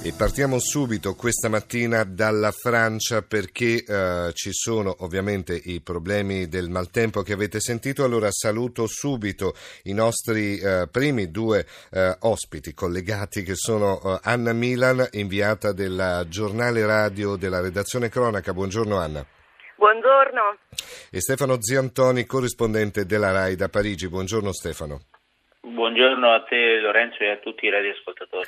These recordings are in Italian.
E partiamo subito questa mattina dalla Francia perché eh, ci sono ovviamente i problemi del maltempo che avete sentito. Allora saluto subito i nostri eh, primi due eh, ospiti collegati che sono eh, Anna Milan, inviata del giornale radio della redazione cronaca. Buongiorno Anna. Buongiorno. E Stefano Ziantoni, corrispondente della RAI da Parigi. Buongiorno Stefano. Buongiorno a te Lorenzo e a tutti i radioascoltatori.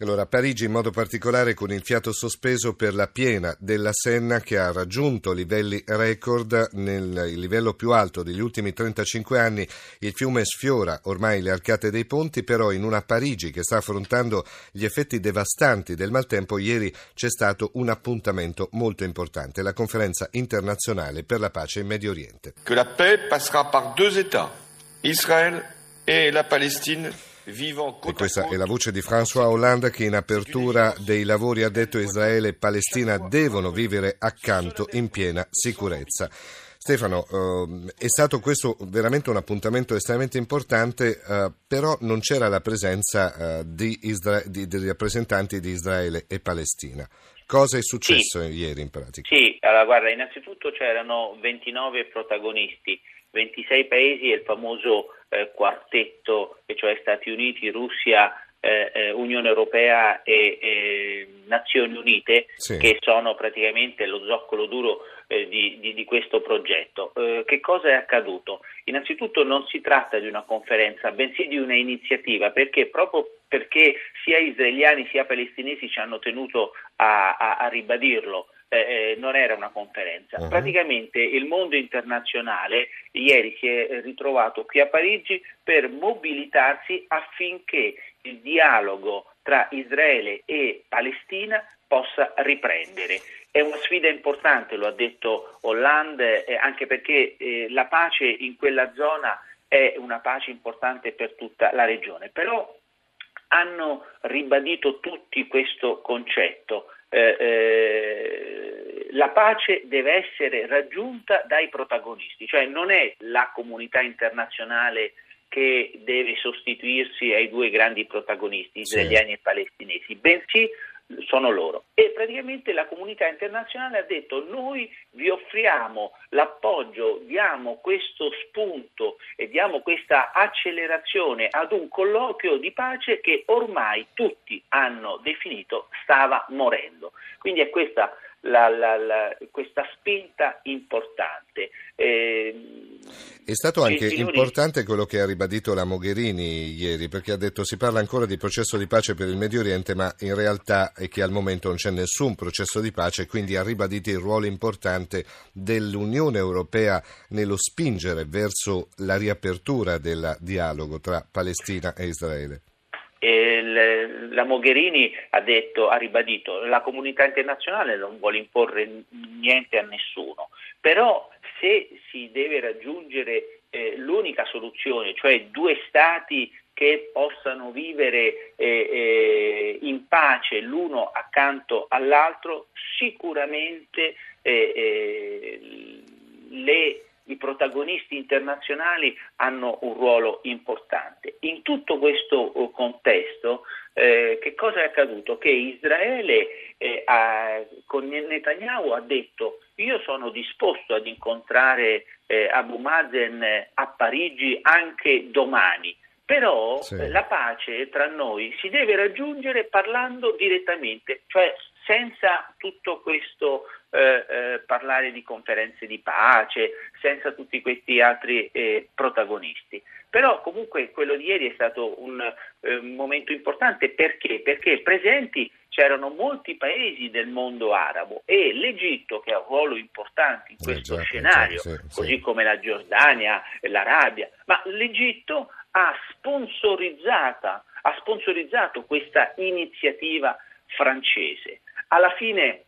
Allora, Parigi in modo particolare con il fiato sospeso per la piena della Senna che ha raggiunto livelli record nel livello più alto degli ultimi 35 anni. Il fiume sfiora ormai le arcate dei ponti, però in una Parigi che sta affrontando gli effetti devastanti del maltempo, ieri c'è stato un appuntamento molto importante, la conferenza internazionale per la pace in Medio Oriente. Que la paix passera par deux États, Israël e la Palestina e questa è la voce di François Hollande che in apertura dei lavori ha detto Israele e Palestina devono vivere accanto in piena sicurezza. Stefano, eh, è stato questo veramente un appuntamento estremamente importante, eh, però non c'era la presenza eh, di, Isra- di, di, rappresentanti di Israele e Palestina. Cosa è successo sì. ieri in pratica? Sì, allora guarda, innanzitutto c'erano 29 protagonisti, 26 paesi e il famoso eh, quartetto, cioè Stati Uniti, Russia, eh, eh, Unione Europea e, e Nazioni Unite, sì. che sono praticamente lo zoccolo duro eh, di, di, di, questo progetto. Eh, che cosa è accaduto? Innanzitutto non si tratta di una conferenza, bensì di una iniziativa, perché proprio perché sia israeliani sia palestinesi ci hanno tenuto a, a, a ribadirlo. Eh, eh, non era una conferenza. Uh-huh. Praticamente il mondo internazionale ieri si è ritrovato qui a Parigi per mobilitarsi affinché il dialogo tra Israele e Palestina possa riprendere. È una sfida importante, lo ha detto Hollande, eh, anche perché eh, la pace in quella zona è una pace importante per tutta la regione. Però hanno ribadito tutti questo concetto. Eh, eh, la pace deve essere raggiunta dai protagonisti, cioè non è la comunità internazionale che deve sostituirsi ai due grandi protagonisti, israeliani sì. e palestinesi, bensì sono loro. E praticamente la comunità internazionale ha detto noi vi offriamo l'appoggio, diamo questo spunto e diamo questa accelerazione ad un colloquio di pace che ormai tutti hanno definito stava morendo. Quindi è questa la, la, la, questa spinta importante. Eh, è stato anche signori... importante quello che ha ribadito la Mogherini ieri, perché ha detto si parla ancora di processo di pace per il Medio Oriente, ma in realtà è che al momento non c'è nessun processo di pace, quindi ha ribadito il ruolo importante dell'Unione Europea nello spingere verso la riapertura del dialogo tra Palestina e Israele. La Mogherini ha, detto, ha ribadito la comunità internazionale non vuole imporre niente a nessuno, però se si deve raggiungere eh, l'unica soluzione, cioè due stati che possano vivere eh, eh, in pace l'uno accanto all'altro, sicuramente eh, eh, le i protagonisti internazionali hanno un ruolo importante. In tutto questo eh, contesto, eh, che cosa è accaduto? Che Israele eh, ha, con Netanyahu ha detto io sono disposto ad incontrare eh, Abu Mazen a Parigi anche domani. Però sì. la pace tra noi si deve raggiungere parlando direttamente, cioè senza tutto questo eh, eh, parlare di conferenze di pace, senza tutti questi altri eh, protagonisti. Però comunque quello di ieri è stato un eh, momento importante perché? Perché presenti c'erano molti paesi del mondo arabo e l'Egitto che ha un ruolo importante in questo eh, già, scenario, già, sì, così sì. come la Giordania, l'Arabia, ma l'Egitto ha ha sponsorizzato questa iniziativa francese. Alla fine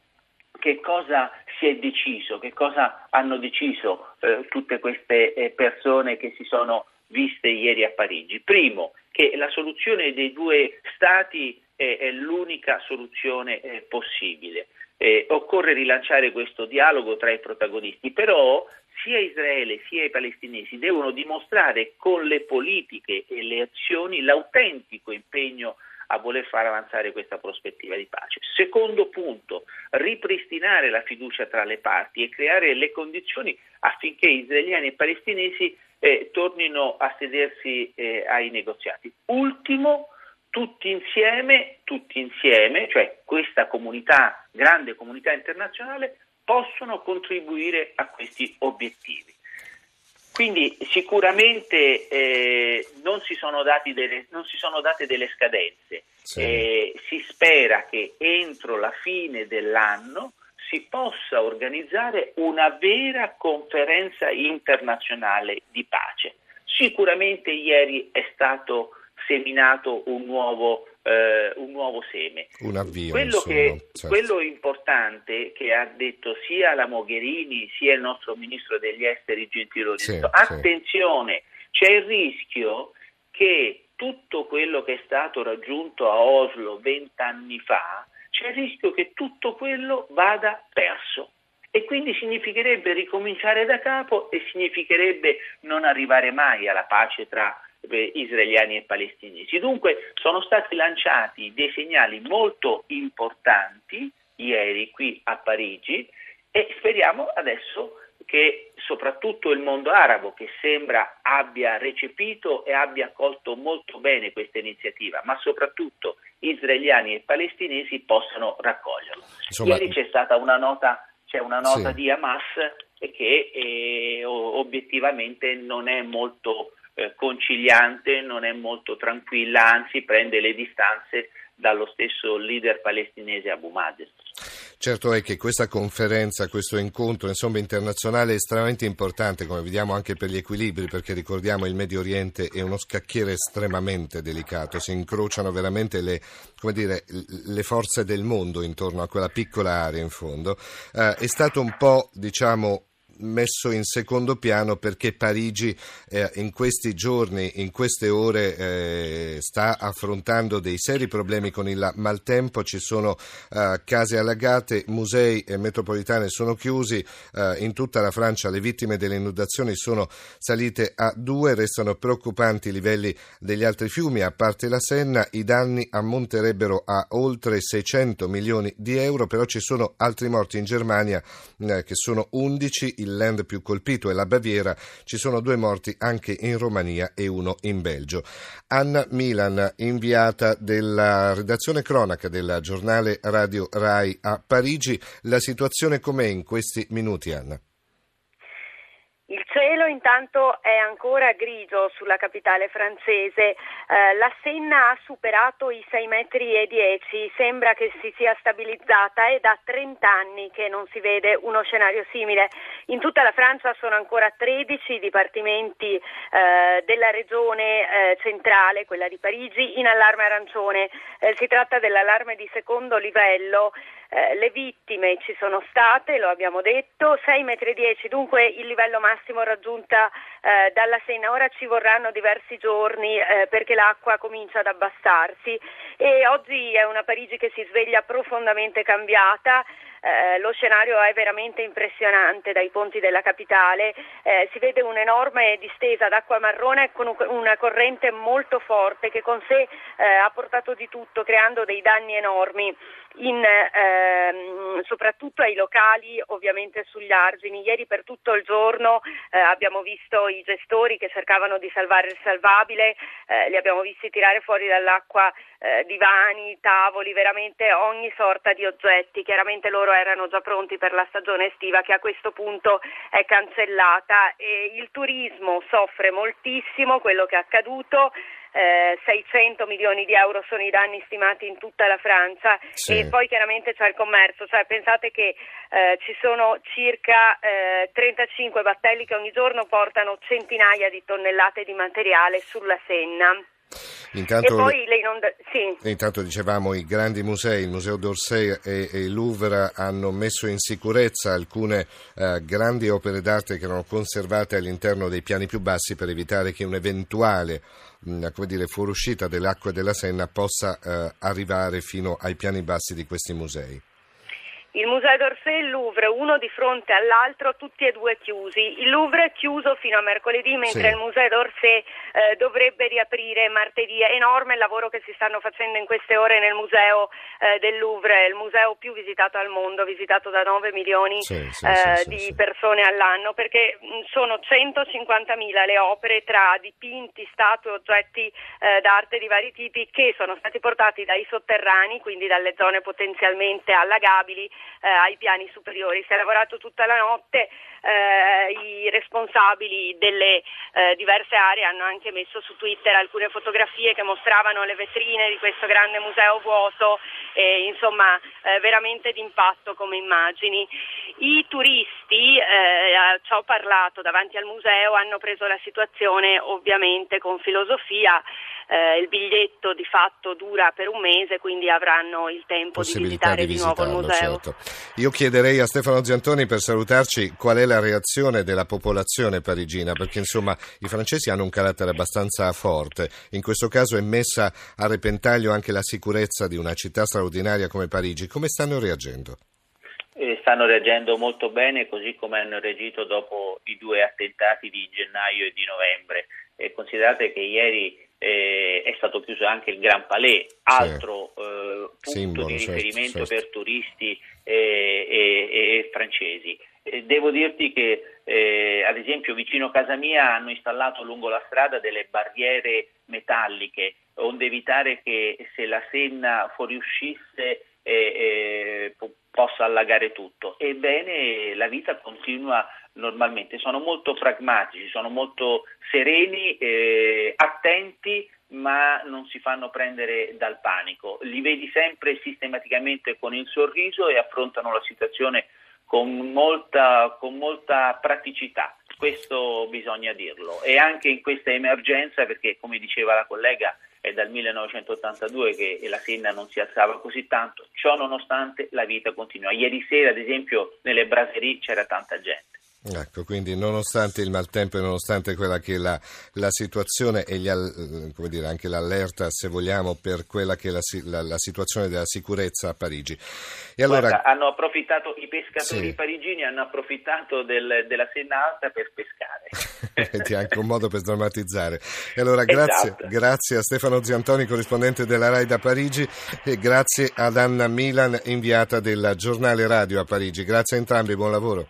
che cosa si è deciso, che cosa hanno deciso eh, tutte queste eh, persone che si sono viste ieri a Parigi. Primo, che la soluzione dei due Stati è, è l'unica soluzione eh, possibile. Eh, occorre rilanciare questo dialogo tra i protagonisti, però sia Israele sia i palestinesi devono dimostrare con le politiche e le azioni l'autentico impegno a voler far avanzare questa prospettiva di pace. Secondo punto, ripristinare la fiducia tra le parti e creare le condizioni affinché israeliani e palestinesi eh, tornino a sedersi eh, ai negoziati. Ultimo, tutti insieme, tutti insieme, cioè questa comunità, grande comunità internazionale, possono contribuire a questi obiettivi. Quindi sicuramente eh, non, si delle, non, si sono date delle scadenze. Sì. Eh, si spera che entro la fine dell'anno si possa organizzare una vera conferenza internazionale di pace. Sicuramente ieri è stato seminato un nuovo, eh, un nuovo seme. Un avvio. Quello, che, certo. quello importante che ha detto sia la Mogherini sia il nostro ministro degli esteri Gentiloni, sì, detto, attenzione, sì. c'è il rischio che tutto quello che è stato raggiunto a Oslo vent'anni fa, c'è il rischio che tutto quello vada perso. E quindi significherebbe ricominciare da capo e significherebbe non arrivare mai alla pace tra israeliani e palestinesi. Dunque sono stati lanciati dei segnali molto importanti ieri qui a Parigi e speriamo adesso che soprattutto il mondo arabo, che sembra abbia recepito e abbia accolto molto bene questa iniziativa, ma soprattutto israeliani e palestinesi possano raccoglierlo. Insomma, Ieri c'è stata una nota, c'è una nota sì. di Hamas che eh, obiettivamente non è molto eh, conciliante, non è molto tranquilla, anzi prende le distanze dallo stesso leader palestinese Abu Mazen. Certo è che questa conferenza, questo incontro insomma, internazionale è estremamente importante, come vediamo anche per gli equilibri, perché ricordiamo il Medio Oriente è uno scacchiere estremamente delicato, si incrociano veramente le, dire, le forze del mondo intorno a quella piccola area in fondo. Eh, è stato un po' diciamo, messo in secondo piano perché Parigi eh, in questi giorni, in queste ore eh, sta affrontando dei seri problemi con il maltempo, ci sono eh, case allagate, musei e metropolitane sono chiusi, eh, in tutta la Francia le vittime delle inondazioni sono salite a due, restano preoccupanti i livelli degli altri fiumi, a parte la Senna. I danni ammonterebbero a oltre 600 milioni di euro, però ci sono altri morti in Germania eh, che sono 11, il land più colpito è la Baviera, ci sono due morti anche in Romania e uno in Belgio. Anna Milan, inviata della redazione cronaca del giornale Radio RAI a Parigi, la situazione com'è in questi minuti, Anna? Il cielo intanto è ancora grigio sulla capitale francese, eh, la Senna ha superato i 6 metri 10, sembra che si sia stabilizzata e da 30 anni che non si vede uno scenario simile. In tutta la Francia sono ancora 13 i dipartimenti eh, della regione eh, centrale, quella di Parigi, in allarme arancione. Eh, si tratta dell'allarme di secondo livello eh, le vittime ci sono state, lo abbiamo detto, 6,10 metri, dunque il livello massimo raggiunta eh, dalla Senna. Ora ci vorranno diversi giorni eh, perché l'acqua comincia ad abbassarsi e oggi è una Parigi che si sveglia profondamente cambiata. Eh, lo scenario è veramente impressionante dai ponti della capitale, eh, si vede un'enorme distesa d'acqua marrone con una corrente molto forte che con sé eh, ha portato di tutto creando dei danni enormi in, ehm, soprattutto ai locali ovviamente sugli argini. Ieri per tutto il giorno eh, abbiamo visto i gestori che cercavano di salvare il salvabile, eh, li abbiamo visti tirare fuori dall'acqua eh, divani, tavoli, veramente ogni sorta di oggetti. Chiaramente loro erano già pronti per la stagione estiva che a questo punto è cancellata e il turismo soffre moltissimo quello che è accaduto eh, 600 milioni di euro sono i danni stimati in tutta la Francia sì. e poi chiaramente c'è il commercio, cioè pensate che eh, ci sono circa eh, 35 battelli che ogni giorno portano centinaia di tonnellate di materiale sulla Senna. Intanto, inond- sì. intanto, dicevamo i grandi musei, il Museo d'Orsay e, e il Louvre hanno messo in sicurezza alcune eh, grandi opere d'arte che erano conservate all'interno dei piani più bassi per evitare che un eventuale come dire, fuoriuscita delle acque della Senna possa eh, arrivare fino ai piani bassi di questi musei. Il Museo d'Orsay e il Louvre, uno di fronte all'altro, tutti e due chiusi. Il Louvre è chiuso fino a mercoledì, mentre sì. il Museo d'Orsay eh, dovrebbe riaprire martedì. È enorme il lavoro che si stanno facendo in queste ore nel Museo eh, del Louvre, il museo più visitato al mondo, visitato da 9 milioni sì, sì, eh, di persone all'anno, perché mh, sono 150.000 le opere tra dipinti, statue, oggetti eh, d'arte di vari tipi che sono stati portati dai sotterranei, quindi dalle zone potenzialmente allagabili, eh, ai piani superiori. Si è lavorato tutta la notte, eh, i responsabili delle eh, diverse aree hanno anche messo su Twitter alcune fotografie che mostravano le vetrine di questo grande museo vuoto, e, insomma veramente d'impatto come immagini. I turisti, eh, ci ho parlato davanti al museo, hanno preso la situazione ovviamente con filosofia, eh, il biglietto di fatto dura per un mese, quindi avranno il tempo di visitare di, di nuovo il museo. Certo. Io chiederei a Stefano Ziantoni per salutarci qual è la reazione della popolazione parigina, perché insomma i francesi hanno un carattere abbastanza forte. In questo caso è messa a repentaglio anche la sicurezza di una città straordinaria come Parigi. Come stanno reagendo? stanno reagendo molto bene, così come hanno reagito dopo i due attentati di gennaio e di novembre. E considerate che ieri eh, è stato chiuso anche il Gran Palais, altro sì. eh, punto Simbolo, di certo, riferimento certo. per turisti eh, e, francesi. devo dirti che eh, ad esempio vicino a casa mia hanno installato lungo la strada delle barriere metalliche onde evitare che se la Senna fuoriuscisse eh, possa allagare tutto. Ebbene, la vita continua normalmente, sono molto pragmatici, sono molto sereni, eh, attenti, ma non si fanno prendere dal panico. Li vedi sempre sistematicamente con il sorriso e affrontano la situazione con molta, con molta praticità. Questo bisogna dirlo. E anche in questa emergenza, perché come diceva la collega, è dal 1982 che la Senna non si alzava così tanto, ciò nonostante la vita continua. Ieri sera, ad esempio, nelle braserie c'era tanta gente. Ecco, quindi nonostante il maltempo e nonostante quella che è la, la situazione e gli, dire, anche l'allerta, se vogliamo, per quella che è la, la, la situazione della sicurezza a Parigi. E allora... Guarda, hanno approfittato, i pescatori sì. parigini hanno approfittato del, della Senna Alta per pescare. È anche un modo per sdrammatizzare. E allora grazie, esatto. grazie a Stefano Ziantoni, corrispondente della RAI da Parigi, e grazie ad Anna Milan, inviata del giornale radio a Parigi. Grazie a entrambi, buon lavoro.